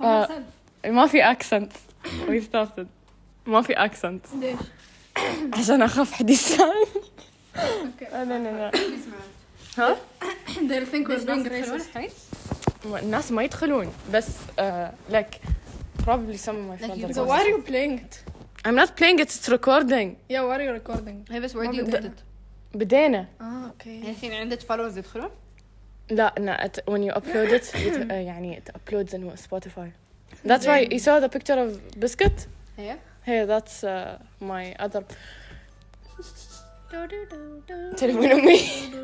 آه. ما في اكسنت we started ما في اكسنت ليش؟ عشان اخاف حد يسمعني أوكي لا لا لا ها they'll think we're being racist الناس ما يدخلون بس uh, like probably some of my friends are so why are you playing it? I'm not playing it it's recording Yeah, why are you recording? هي بس where do you put it آه بدينا أوكي الحين عندك followers يدخلون لا no, it, when you upload it it uh, يعني it uploads in Spotify that's why you saw the picture of biscuit هي hey that's uh, my other تليفون امي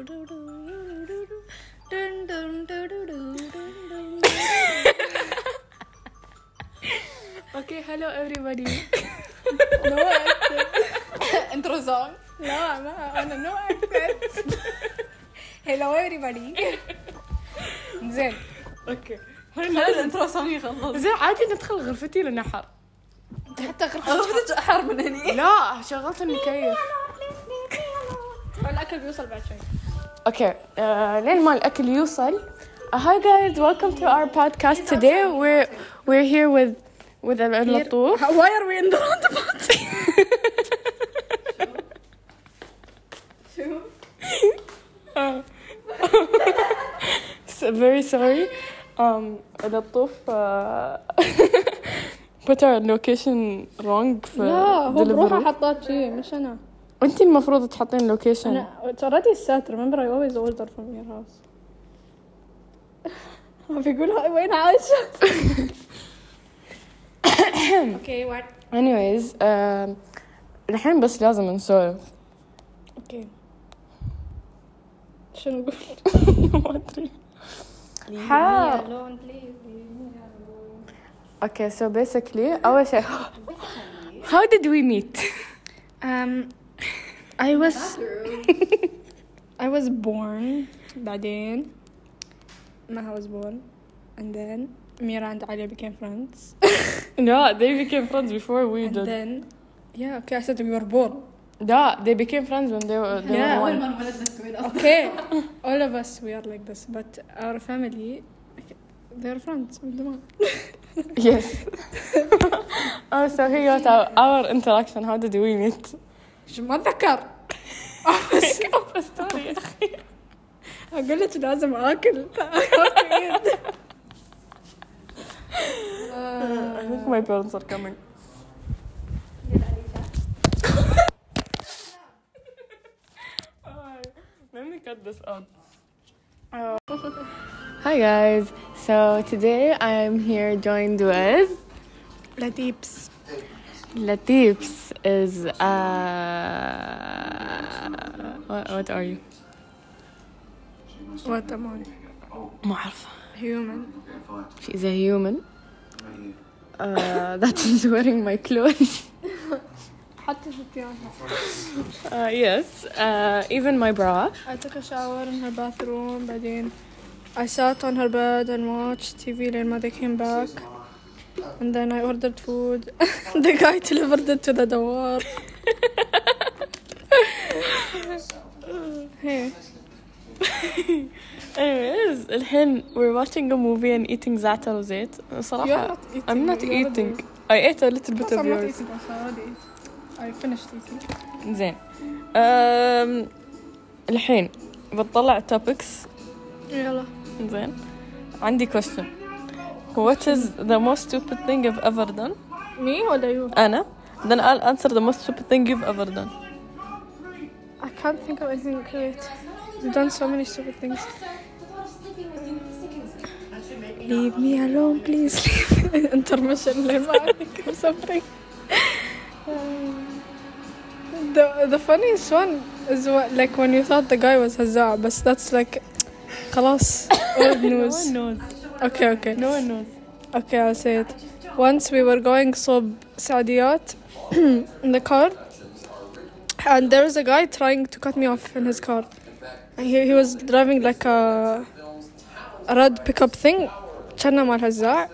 okay hello everybody No accent. intro song لا ما انا no accent. Hello everybody. زين. أوكي. هذا الانترو song يخلص زين عادي ندخل غرفتي لنا حر. حتى غرفتك احر من هني. لا شغلت المكيف الأكل بيوصل بعد شوي. أوكي. آه، لين ما الأكل يوصل. Uh, hi guys welcome to our podcast today. We're we're here with with اللطوف Why are we in the roundabout? So- very sorry. Um, الطوف آه، uh, put our location wrong for لا هو بروحه حطات شيء مش أنا. انت المفروض تحطين لوكيشن أنا تردي الساتر اي I اوردر فروم يور هاوس house. بيقولوا وين عايشة أوكي وات anyways آه، الحين بس لازم نسولف. أوكي شنو قلت؟ ما أدري. How? Okay, so basically, أول شيء How did we meet? Um, I was I was born بعدين ما was born and then Mira and Ali became friends No, they became friends before we and did. then yeah okay I said we were born No, they became friends when they were, they Yeah. were اول one. ما انولدنا سوينا اصلا okay all of us we are like this but our family they're friends من زمان Yes. oh, so here got our, our interaction. How did we meet? شو ما اتذكر Up a story يا أخي. اقول لك لازم اكل I think my parents are coming. cut this out. Oh. Hi guys. So today I'm here joined with Lateeps. Lateeps is uh what, what are you? What am I? ما Human. She's a human. Uh, that is wearing my clothes. حتى ستيانها Uh, yes. Uh, even my bra. I took a shower in her bathroom بعدين I sat on her bed and watched TV لين ما they came back and then I ordered food the guy delivered it to the door hey Anyways, الحين we're watching a movie and eating زعتر وزيت. You're صراحة not eating, I'm not you already eating. I ate a little bit Of course of I'm not yours. زين. Um, الحين بتطلع topics. يلا زين. عندي question. What is the most stupid thing you've ever done? me ولا you أنا. Then I'll answer the most stupid thing you've ever done. I can't think of anything great You've done so many stupid things Leave me alone please Intermission لين ما think of something the the funniest one is what, like when you thought the guy was هزاع but that's like خلاص old No news one knows. okay okay No one knows. Okay, I'll say it. Once we were going صوب سعديات in the car and there was a guy trying to cut me off in his car. And he, he was driving like a, a red pickup thing كان مال هزاع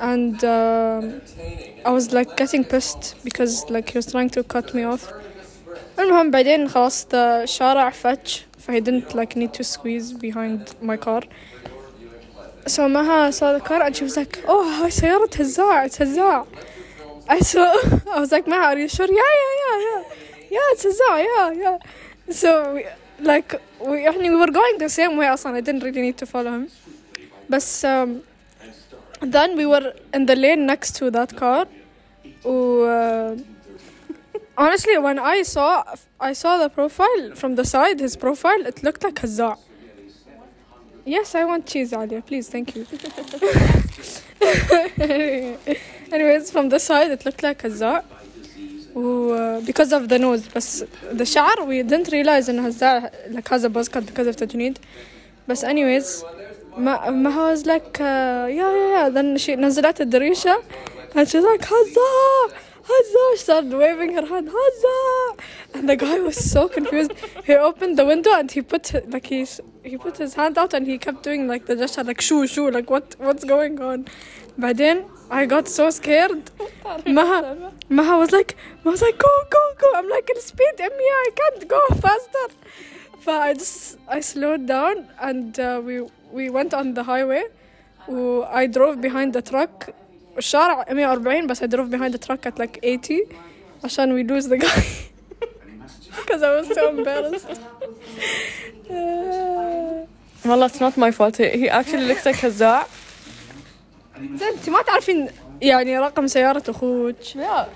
and um, I was like getting pissed because like he was trying to cut me off المهم بعدين خلاص the شارع فتش ف he didn't like need to squeeze behind my car so Maha saw the car and she was like, oh هاي سيارة هزاع it's هزاع I saw I was like Maha are you sure yeah yeah yeah yeah yeah it's هزاع yeah yeah so we, like we يعني we were going the same way أصلا I didn't really need to follow him بس um, then we were in the lane next to that car و uh, honestly when I saw I saw the profile from the side his profile it looked like هزاع Yes, I want cheese, Alia. Please, thank you. Anyways, from the side, it looked like هزاع. و uh, because of the nose بس the شعر we didn't realize إنه هزاع like has a buzz cut because of تجنيد. بس anyways ما ما was like uh, yeah yeah yeah then she نزلت الدريشة and she's like هزاع هزاع she started waving her hand هزاع and the guy was so confused he opened the window and he put like he he put his hand out and he kept doing like the gesture like shoo shoo like what what's going on بعدين I got so scared Maha Maha was like Maha was like go go go I'm like in speed Emmy I can't go faster but I just I slowed down and uh, we we went on the highway و I drove behind the truck الشارع 140 بس I drove behind the truck at like 80 عشان we lose the guy because I was so embarrassed uh, والله it's not my fault he, he actually looks like هزاع زين انت ما تعرفين يعني رقم سيارة أخوك لا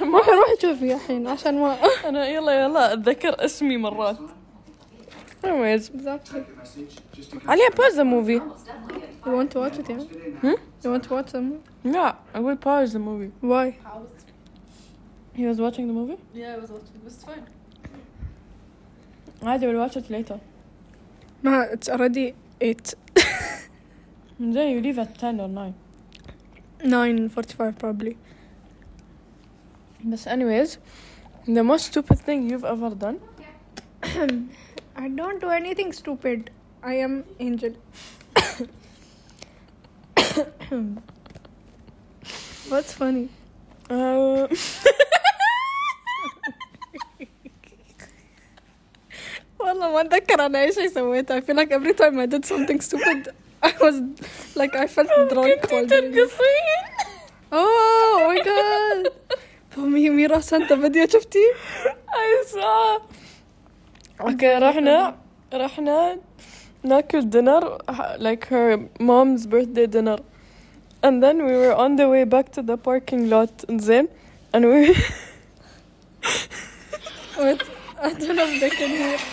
روحي روحي شوفي الحين عشان ما أنا يلا يلا اتذكر اسمي مرات anyways exactly Ali, pause the movie. You want to watch it, yeah? Hmm? You want to watch the movie? Yeah, I will pause the movie. Why? He was watching the movie? Yeah, I was watching. It was fine. I will watch it later. No, it's already 8. then you leave at 10 or 9. 9.45 probably. But anyways, the most stupid thing you've ever done? I don't do anything stupid. I am Angel what's funny Uh, والله ما اتذكر أنا إيش سويت I feel like every time I did something stupid I was like I felt drunk while it. ترقصين Oh my god فمي ميرا سانتا فيديو شفتي؟ I saw. أوكي رحنا رحنا ناكل dinner like her mom's birthday dinner and then we were on the way back to the parking lot زين and we Wait, I don't know if they can hear.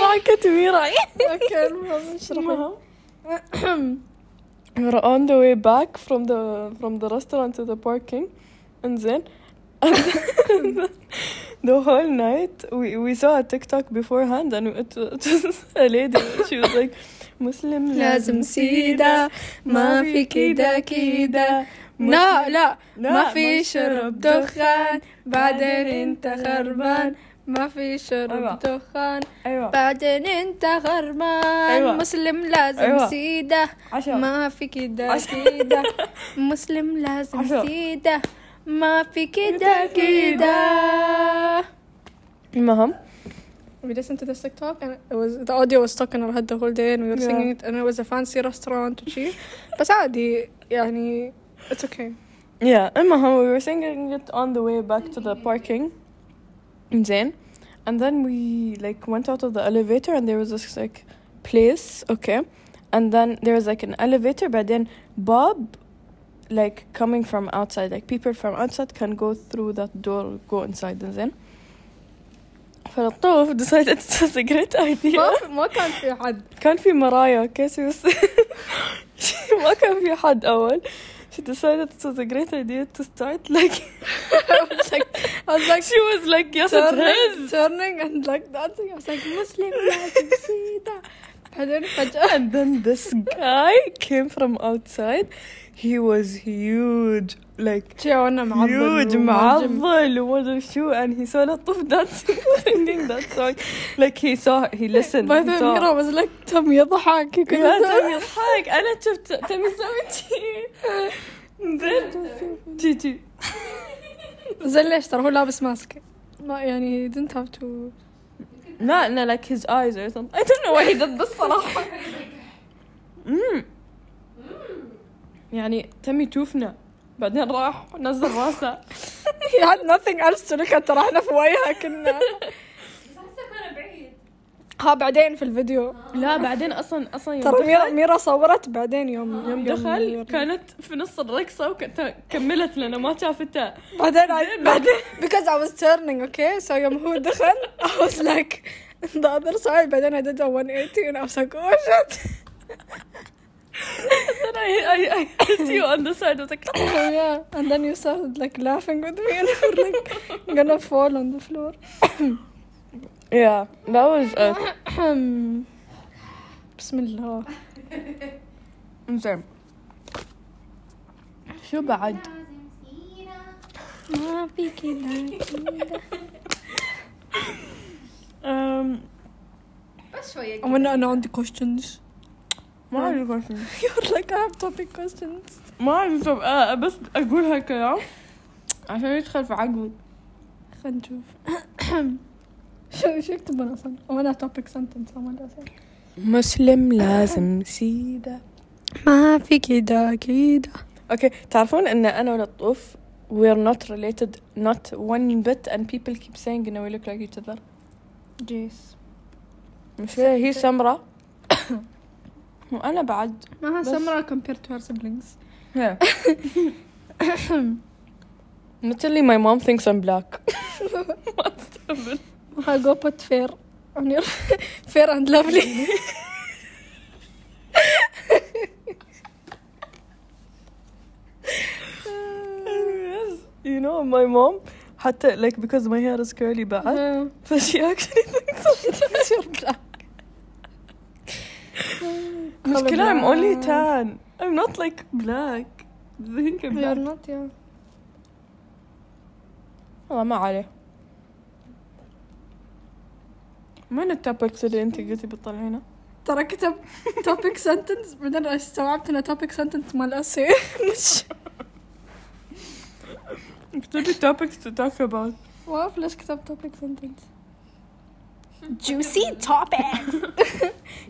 ضحكت ميرا Okay, المهم اشرحي. we were on the way back from the from the restaurant to the parking Then the whole night we, we saw a TikTok beforehand and it, it was a lady she was like مسلم لازم سيدة ما في كده كده لا لا ما في شرب دخان بعدين انت خربان ما في أيوة. شرب دخان أيوه بعدين انت خربان أيوة. مسلم لازم أيوة. عشرة ما في كده. كده مسلم لازم عشرة. سيدة ما في كده كده المهم We listened to this TikTok and it was the audio was stuck in our head the whole day and we were Yeah. singing it and it was a fancy restaurant وشي بس عادي يعني it's okay yeah المهم we were singing it on the way back to the parking زين and then we like went out of the elevator and there was this like place okay and then there was like an elevator but then Bob like coming from outside like people from outside can go through that door go inside and then فالطوف decided it was a great idea ما ما كان في حد كان في مرايا okay so was ما كان في حد أول she decided it was a great idea to start like I was like I was like she was like yes it turning, is turning and like dancing I was like مسلم لازم سيدة بعدين فجأة and then this guy came from outside he was huge like شي وانا معضل huge معضل وما ادري شو and he saw الطف dancing singing that song like he saw he listened By he the way, saw Mira was like تم يضحك لا تم يضحك انا شفت تم يسوي شي then جي جي زين ليش ترى هو لابس ماسك ما يعني he didn't have to لا no like his eyes or something I don't know why he did this صراحة مم. يعني تمي توفنا بعدين راح نزل راسه he had nothing else to look at ترى إحنا في وجهها كنا بس حاسه كان بعيد ها بعدين في الفيديو لا بعدين أصلا أصلا يوم ترى ميرا دخل ميرا صورت بعدين يوم يوم دخل كانت في نص الرقصة وكملت لنا ما شافتها بعدين بعدين because I was turning okay so يوم هو دخل I was like the other side بعدين I did a 180 and I was like oh shit then I, I, I hit you on the side I was like yeah and then you started like laughing with me and you were like gonna fall on the floor yeah that was uh, بسم الله زين شو بعد ما في كذا um, بس شويه وانا انا عندي questions ما عندي question you're like I have topic questions ما عندي طب آه بس اقول هالكلام عشان يدخل في عقلي خلينا نشوف شو شو يكتب أنا أصلا وأنا أدري. مسلم لازم سيدة ما في كذا كذا أوكي تعرفون ان أنا ولطوف we're not related not one bit and people keep saying we look like each other جيس مش هي هي سمرة وأنا بعد ما سمرة compared to her siblings Yeah. Literally, my mom thinks I'm black. I go put fair on your fair and lovely. You know, my mom حتى like because my hair is curly بعد she actually thinks I'm black. مشكلة I'm only tan. I'm not like black. Think I'm You're black. not yeah والله ما عليه. وين التوبكس اللي انت قلتي بتطلعينه؟ ترى كتب topic sentence بعدين استوعبت انه topic sentence مال essay مش اكتبي topics to talk about. ما اعرف ليش كتب topic sentence juicy topics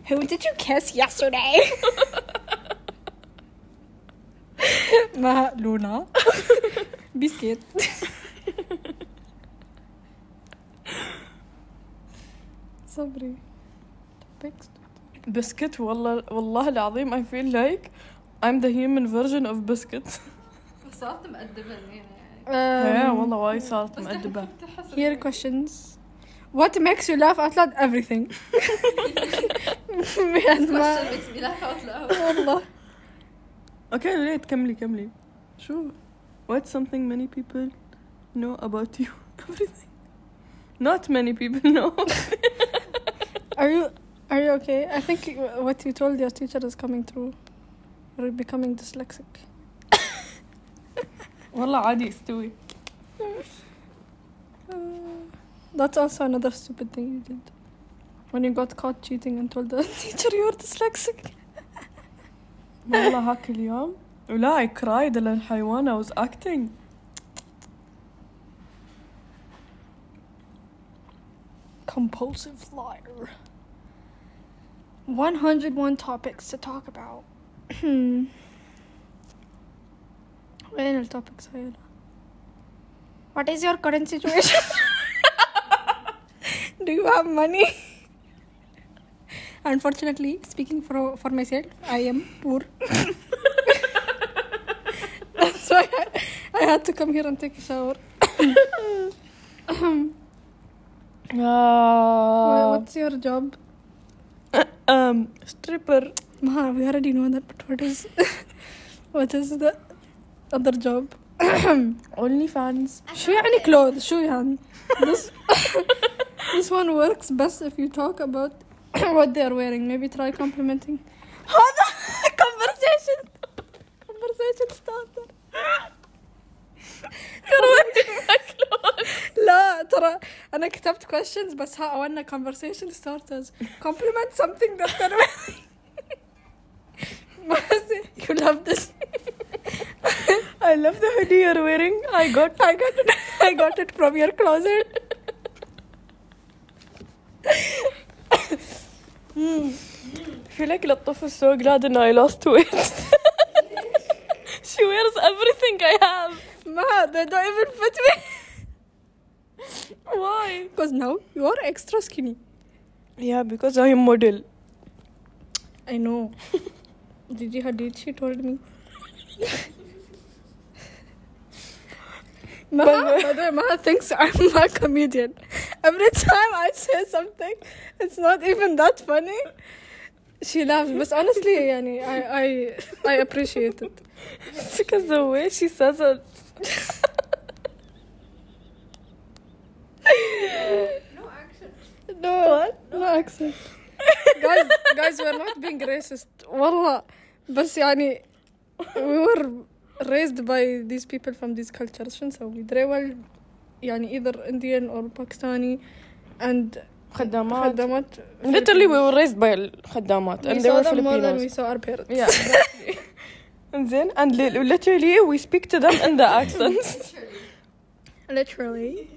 who did you kiss yesterday ما لونا بسكيت صبري topics بسكت والله والله العظيم I feel like I'm the human version of biscuit. بس صارت مقدمه يعني ايه والله وايد صارت بس مؤدبة. تحس Here questions. What makes you laugh out loud? Everything. بجد ما question makes me laugh out loud والله اوكي ليه تكملي كملي. شو؟ What's something many people know about you? Everything. Not many people know. Are you are you okay? I think what you told your teacher is coming through. You're becoming dyslexic. والله عادي استوي. Uh, that's also another stupid thing you did. When you got caught cheating and told the teacher you're dyslexic. والله هاك اليوم ولا I cried لأن حيوان I was acting. Compulsive liar. 101 topics to talk about. Hmm. وين التوبكس هاي What is your current situation? Do you have money? Unfortunately, speaking for, for myself, I am poor. That's why I, I had to come here and take a shower. Ah. What's your job? um, stripper. Ma, we already know that, but what is what is the other job? Only fans. شو يعني clothes؟ شو يعني؟ This this one works best if you talk about what they are wearing. Maybe try complimenting. هذا conversation conversation starter. لا ترى انا كتبت questions بس ها عملنا conversation starters compliment something that they're you love this I love the hoodie you're wearing. I got I got it I got it from your closet. Hmm. feel like Latif is so glad and I lost weight. she wears everything I have. Mad. they don't even fit me. Why? Because now you are extra skinny. Yeah, because I am model. I know. Gigi Hadid, she told me. Maha, By the uh, way- by the way, Maha thinks I'm a comedian. Every time I say something, it's not even that funny. She laughs, but honestly, yani, I, I, I appreciate it. It's because the way she says it. No action. No, no accent. guys, guys, we're not being racist. Wallah. But يعني we were raised by these people from these cultures. شو نسوي؟ دريول يعني either Indian or Pakistani and خدامات. خدامات Literally, we were raised by الخدامات we and they saw were them more than we Filipinos. saw our parents. Yeah, exactly. and then, and li- literally, we speak to them in the accents. Literally.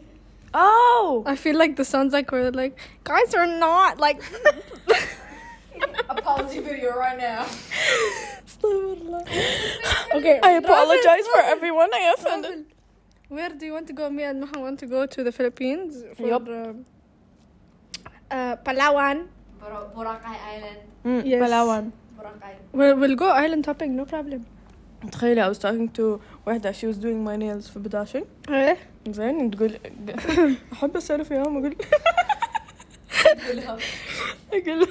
Oh! I feel like the sounds like we're like, guys are not like. Apology video right now. okay. I apologize for Robin, everyone I offended. Robin, Where do you want to go? Me and Maha want to go to the Philippines for Yup. um, uh, Palawan. Bor- Boracay Island. Mm, Yes. Palawan. Boracay. We'll, we'll go island hopping, no problem. تخيلي I was talking to واحدة she was doing my nails في بداشن Eh? زين تقول أحب أسولف وياهم أقول أقول.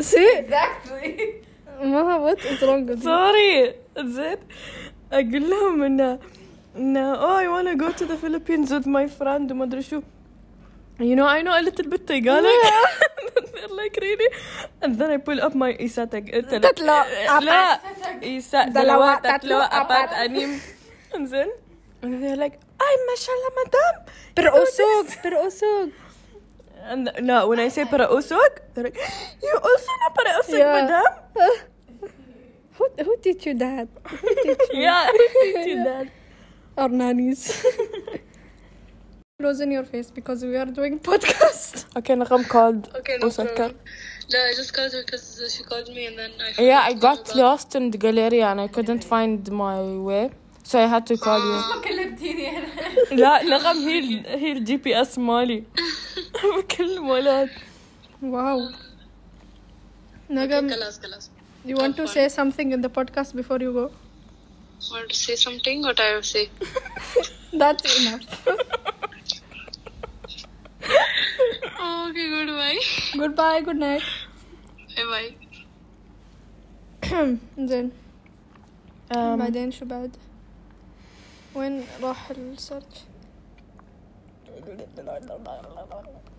سي اكزاكتلي ما وات از رونج سوري زين. أقول لهم انه انه اوه اي ونا جو تو ذا فيلبينز وذ ماي فريند وما أدري شو. يو نو اي نو ليتل بيت قالك لايك ريلي اند ذن اي بول اب ماي ايساتك تتلو لا ايسات دلواتك لو ابات انيم and then and they're like, "I mashallah, madam." Pero osog, pero osog. And no, when I say para osog, they're like, "You also know para osog, yeah. madam." who who teach you that? Who teach you? yeah, teach you that? Our nannies. Close in your face because we are doing podcast. Okay, Nagham called. Okay, no problem. No, I just called her because she called me and then I. Yeah, I got lost in the gallery and I couldn't find my way. So I had to call you. ما كلمتيني انا. لا نغم هي ال- هي الجي بي اس مالي بكلم ولد Wow. Nagam, Kalas, kalas. you want to say something in the podcast before you go? Want to say something? What I will say? That's enough. Oh, okay, goodbye. Goodbye, good night. Bye bye. زين um, بعدين شو بعد؟ وين راح السيرش؟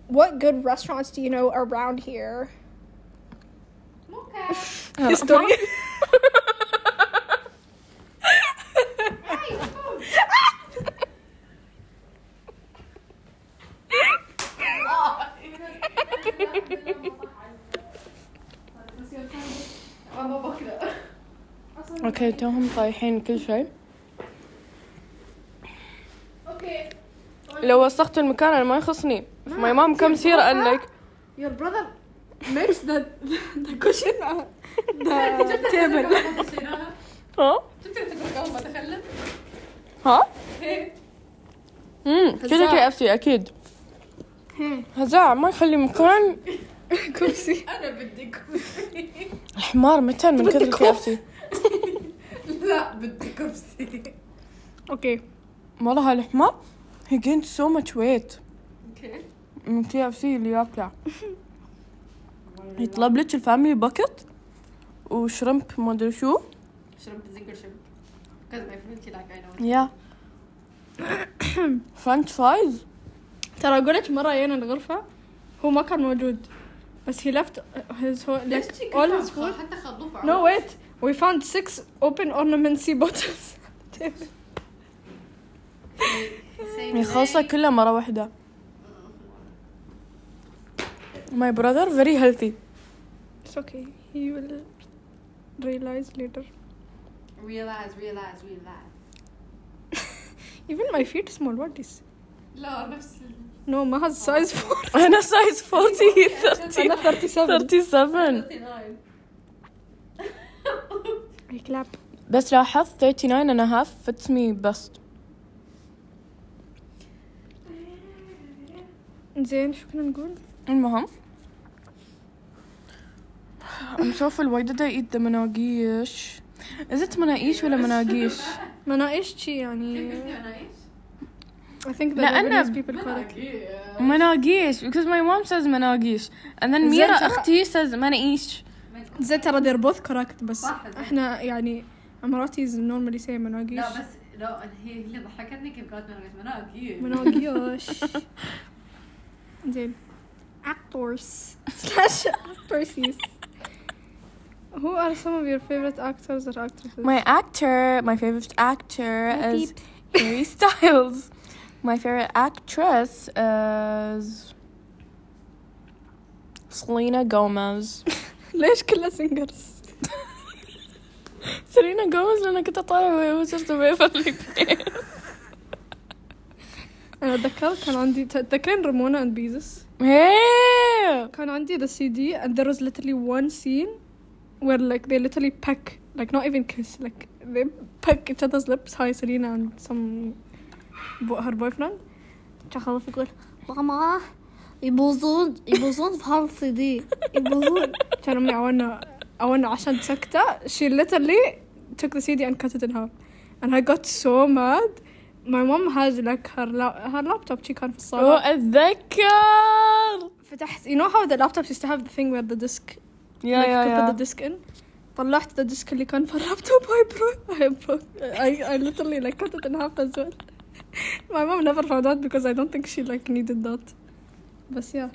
What good restaurants do you know around here? Okay. History. ماما بكره. اوكي توهم طايحين كل شيء Okay. لو وسخت المكان أنا ما يخصني my mom comes here and like Your brother makes the the cushion uh, the table. ها شفت تقول قهوة تخلف؟ ها إيه. امم كذا كي اف سي أكيد هزاع ما يخلي مكان كرسي. أنا بدي كرسي. الحمار متن من كثر الكي اف سي لا بدي كرسي. Okay. والله هالحمار he gained so much weight أوكي. من كي اف سي اللي ياكله يطلب لك الفاميلي باكت وشرمب ما ادري شو شربت زنجر شرب. Because my friend she like I know. يا فرنش فرايز ترى أقول لك مرة جينا الغرفة هو ما كان موجود بس he left his whole ليش like شي all كلها his food. حتى خلوفة. No wait, we found six open ornament sea bottles. يخلصها كلها مرة واحدة My brother very healthy It's okay. He will realize later. Realize, realize, realize. Even my feet small. What is? لا نفس ال- No ما has size 4 أنا size 40 30 أنا 37 37 I clap بس لاحظت 39 and a half fits me best زين شو كنا نقول؟ المهم. I'm so full. Why did I eat the مناقيش؟ Is it مناقيش ولا مناقيش؟ مناقيش شي يعني؟ I think أنا- Lebanese people call it. مناقيش. because my mom says مناقيش. And then ميرا أختي says مناقيش. زين ترى they're both correct بس. إحنا يعني اماراتيز normally say مناقيش. لا بس لا هي هي اللي ضحكتني كيف قالت مناقيش؟ مناقيش. مناقيش. زين actors slash actresses Who are some of your favorite actors or actresses? My actor my favorite actor My is Harry Styles my favorite actress is Selena Gomez ليش كلها سينجرز؟ Selena Gomez لأن كنت طالعة وهي was just a Waverly Place انا اتذكر كان عندي تذكرين ريمونا اند بيزس Hey! كان عندي the CD and there was literally one scene where like they literally peck like not even kiss like they peck each other's lips hi Selena and some bo- her boyfriend تخلف يقول ماما يبوظون يبوظون في هالسي دي يبوظون كان امي عوانا عوانا عشان تسكته she literally took the CD and cut it in half and I got so mad my mom has like her la- her laptop she كان في الصالة Oh, أتذكر فتحت you know how the laptops used to have the thing where the disk Yeah, like yeah, you could put yeah. the disc in طلعت the disc اللي كان في اللابتوب I broke I broke I, I literally like cut it in half as well my mom never found out because I don't think she like needed that بس yeah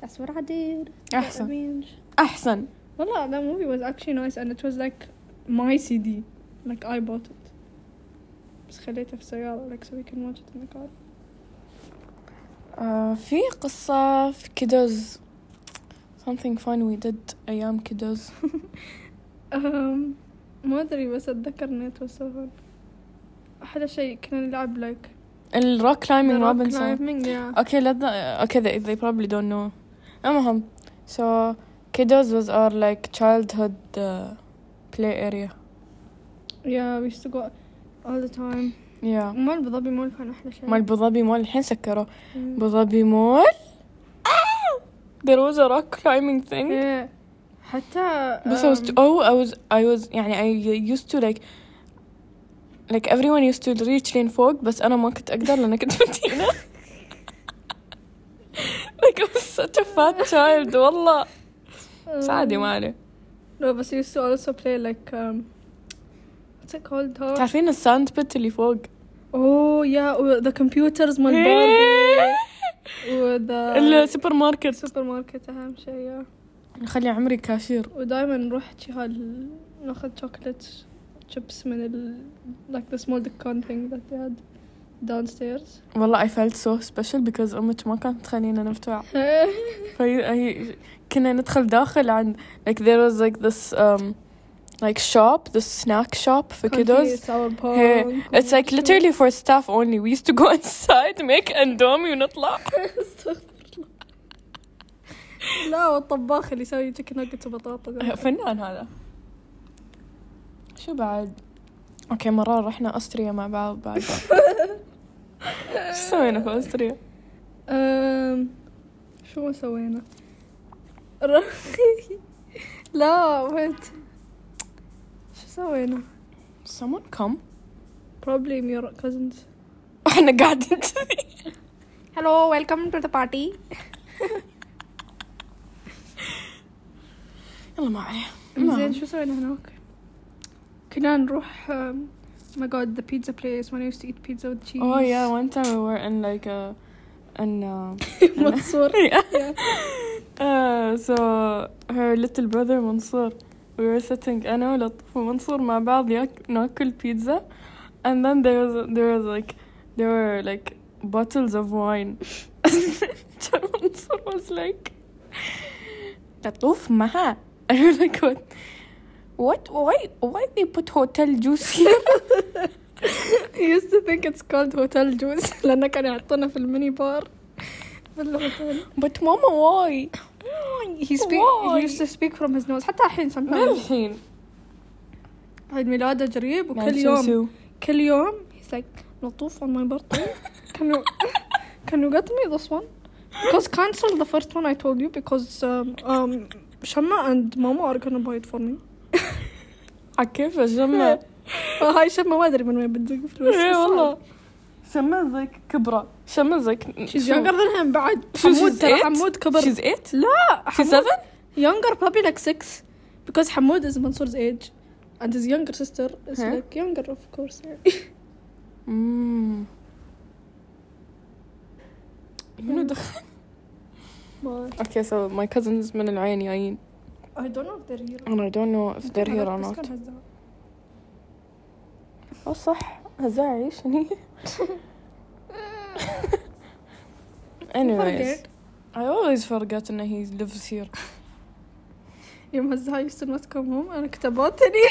that's what I did أحسن. Arrange. أحسن والله that movie was actually nice and it was like my CD like I bought it بس خليته في السيارة like so we can watch it in the car آه، في قصة في كيدوز something fun we did أيام كيدوز um, ما أدري بس أتذكر إنه fun أحلى شيء كنا نلعب like الروك كلايمينج yeah Okay, let the, okay, they, they probably don't know. المهم so kiddos was our like childhood uh, play area. Yeah, we used to go all the time. Yeah. مال أبو ظبي مول كان أحلى شيء. مال أبو ظبي مول الحين سكروا Mm. أبو ظبي مول Ah! there was a rock climbing thing إيه. حتى بس I was um, oh I was I was يعني I used to like like everyone used to reach لين فوق بس أنا ما كنت أقدر لأن كنت متينة like I was such a fat child والله بس عادي ما عليه No, but we used to also play like um, what's it called? تعرفين الساند بيت اللي فوق yeah, و- the computers مال باربي و the السوبر ماركت سوبر ماركت أهم شيء. خلي عمري كاشير ودائما نروح شي هال ناخذ شوكولات chips من ال like the small Deccan thing that they had downstairs. والله I felt so special because أمك ما كانت تخلينا نفتح في هي كنا ندخل داخل عند like there was like this um like shop this snack shop كان kiddos. punk it's like literally for staff only. We used to go inside make اندومي ونطلع لا والطباخ اللي يسوي تشيكن ناجتس وبطاطا. فنان هذا. شو بعد؟ أوكي مرة رحنا أستريا مع بعض بعد. إيش سوينا في أستريا؟ شو ما سوينا؟ لا ويت شو سوينا someone come probably your cousins احنا قاعدين كذي hello welcome to the party يلا ما عليه زين شو سوينا هناك كنا نروح um, my god the pizza place when I used to eat pizza with cheese Oh yeah, one time we were in like a in uh, منصور yeah. Uh, so her little brother Mansoor we were sitting أنا ولطف ومنصور مع بعض ياك- ناكل pizza and then there was there was like there were like bottles of wine so Mansoor was like لطوف معها and we're like what what why why they put hotel juice here he used to think it's called hotel juice لأنه كان يحطونه في الميني بار في الهوتيل But mama why? He speak Why? he used to speak from his nose حتى الحين من sometimes الحين؟ عيد ميلاده قريب وكل يوم. كل يوم he's like لطوف on my birthday can you can you get me this one because cancel the first one I told you because um, um, Shama and Mama are gonna buy it for me عكيف الجمع هاي شما ما ادري من وين بتدق فلوس إيه والله شمال زيك كبرى شمال زيك She's younger than him بعد She's حمود ترى eight? حمود كبر She's eight? لا She's حمود seven? younger probably like six because حمود is Mansoor's age and his younger sister is Huh? like younger of course مم. منو دخل؟ But Okay, so my cousins من العين جايين I don't know if they're here and I don't know if they're here or not. آه صح هزاعي شنو Anyways. I always forget إنه he lives here. يوم هزها used to not come home أنا كتبتني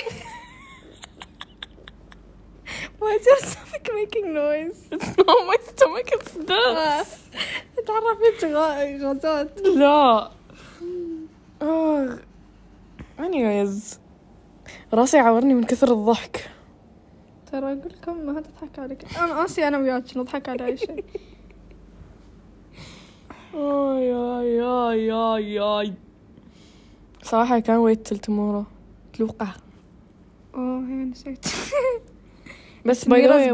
Why is your stomach making noise? It's not my stomach, it's this. تعرفت غا- غازات لا. آه. Anyways, راسي عورني من كثر الضحك. ترى أقول لكم ما تضحك عليك. أنا آسي أنا وياك نضحك على أي شيء؟ يا يا يا يا صراحة كان ويت تلتمورة توقع أوه هي نسيت. بس باي ذا واي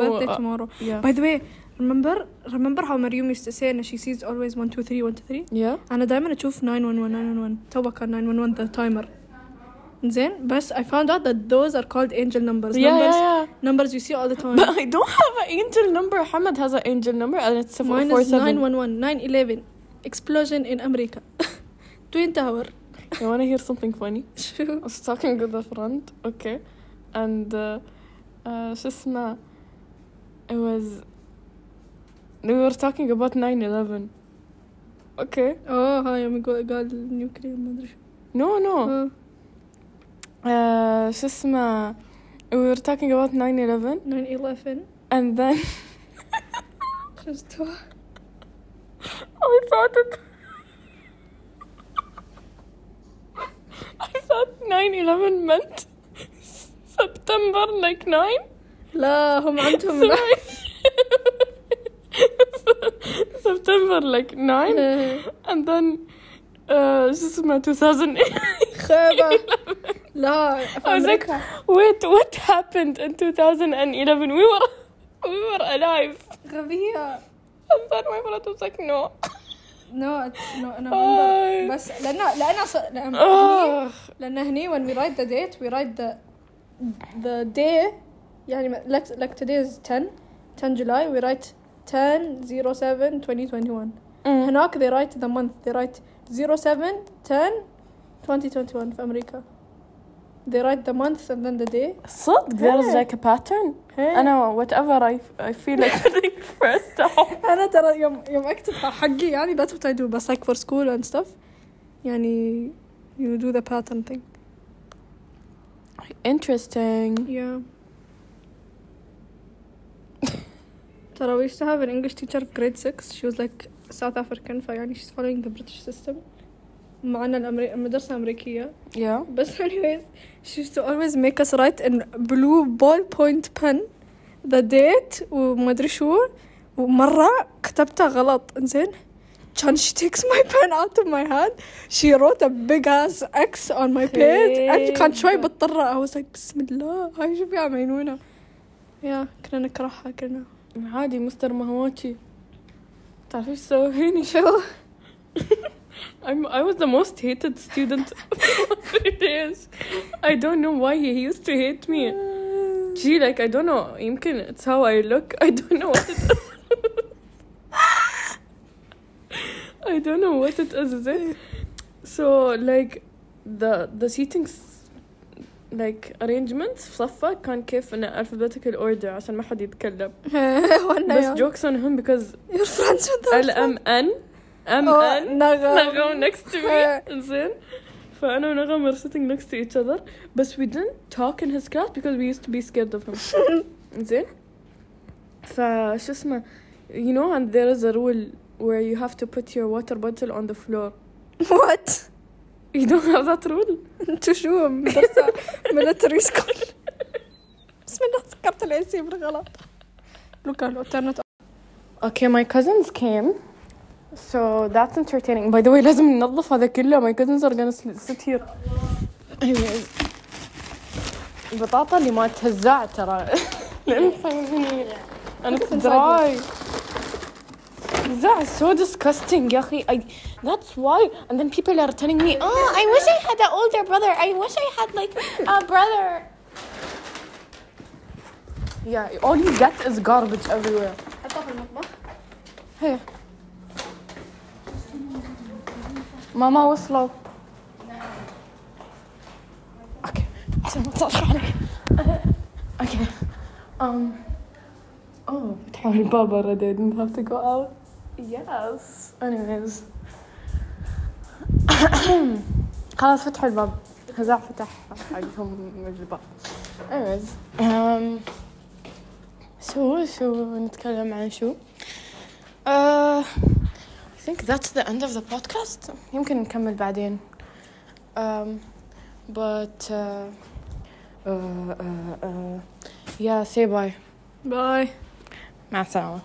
باي ذا واي ريمبر ريمبر هاو مريوم يوست تو سي ان شي سيز اولويز 1 2 3 1 2 3 أنا دائما أشوف 9 1 1 9 1 1 تو كان 9 1 1 ذا تايمر زين بس I found out that those are called angel numbers Yeah, numbers yeah, yeah. numbers you see all the time But I don't have an angel number. Hamad has an angel number and it's Mine is 447. 911 911 explosion in America Twin Tower You wanna hear something funny? شو I was talking with a friend, okay, and uh, uh, شو اسمه it was we were talking about 9/11. Okay, اه هاي يوم يقول قال نيوكلير ما ادري شو no no آه. uh, شو اسمه we were talking about 9/11 911 and then شفتوا I thought it I thought 9/11 meant September like 9 لا هم عندهم September like 9 and then uh, شو اسمه 2008 خيبة لا في I was like أمريكا wait what happened in 2011 we were we were alive غبية and then my brother was like no نو نو آي. نوفمبر بس لأن لأن ص- لأن هني آه. لأن هني when we write the date we write the the day يعني like like today is 10 10 July we write 10 07 2021 Mm. هناك they write the month they write 07 10 2021 في أمريكا they write the month and then the day صدق there's Hey. like a pattern Hey. أنا whatever I I feel like putting first off أنا ترى يوم يوم أكتب حقي يعني that's what I do بس like for school and stuff يعني you do the pattern thing interesting yeah ترى we used to have an English teacher في grade 6 she was like South African فيعني she's following the British system معنا الأمري... المدرسة الأمريكية yeah. بس anyways she used to always make us write in blue ballpoint pen the date وما أدري شو. ومرة كتبتها غلط. إنزين. كان she takes my pen out of my hand. She wrote a big ass X on my page. And كان شوي. بتطرق I was like بسم الله. هاي شو فيها مينونة يا كنا نكرهها كنا. عادي مستر مهواتشي. تعرفي إيش سوى فيني شو I'm, I was the most hated student for three days. I don't know why he used to hate me. Gee, like I don't know. يمكن it's how I look. I don't know what it is. I don't know what it is. Is it? So like the the seating like arrangements في صفة كان كيف إنه alphabetical order عشان ما حد يتكلم. وانا بس يا jokes on him because you're friends with that L M N M Oh, N نغم نغم next to me زين فأنا ونغم were sitting next to each other but we didn't talk in his class because we used to be scared of him زين فشو اسمه you know and there is a rule where you have to put your water bottle on the floor What? you don't have that rule انتو شو مدرسة ميلتري سكول بسم الله سكرت الاي سي بالغلط لوكا الالترنت Okay, my cousins came. So that's entertaining. By the way, لازم ننظف هذا كله. My cousins are gonna sl- sit here. Anyways. البطاطا اللي ما تهزع ترى. لأن فاهمني. أنا دراي. That is so disgusting يا أخي. I, that's why. And then people are telling me, oh, I wish I had an older brother. I wish I had like a brother. Yeah, all you get is garbage everywhere. حطها في المطبخ هي ماما وصلوا أوكي عشان ما تصرخ علي أوكي um فتحوا الباب already I didn't have to go out. Yes. Anyways. خلاص فتحوا الباب. هزاع فتح حقهم الباب. Anyways. Um شو شو نتكلم عن شو؟ Uh, I think that's the end of the podcast. يمكن نكمل بعدين. Um, but uh, uh, uh, uh, yeah, say bye. باي مع السلامة.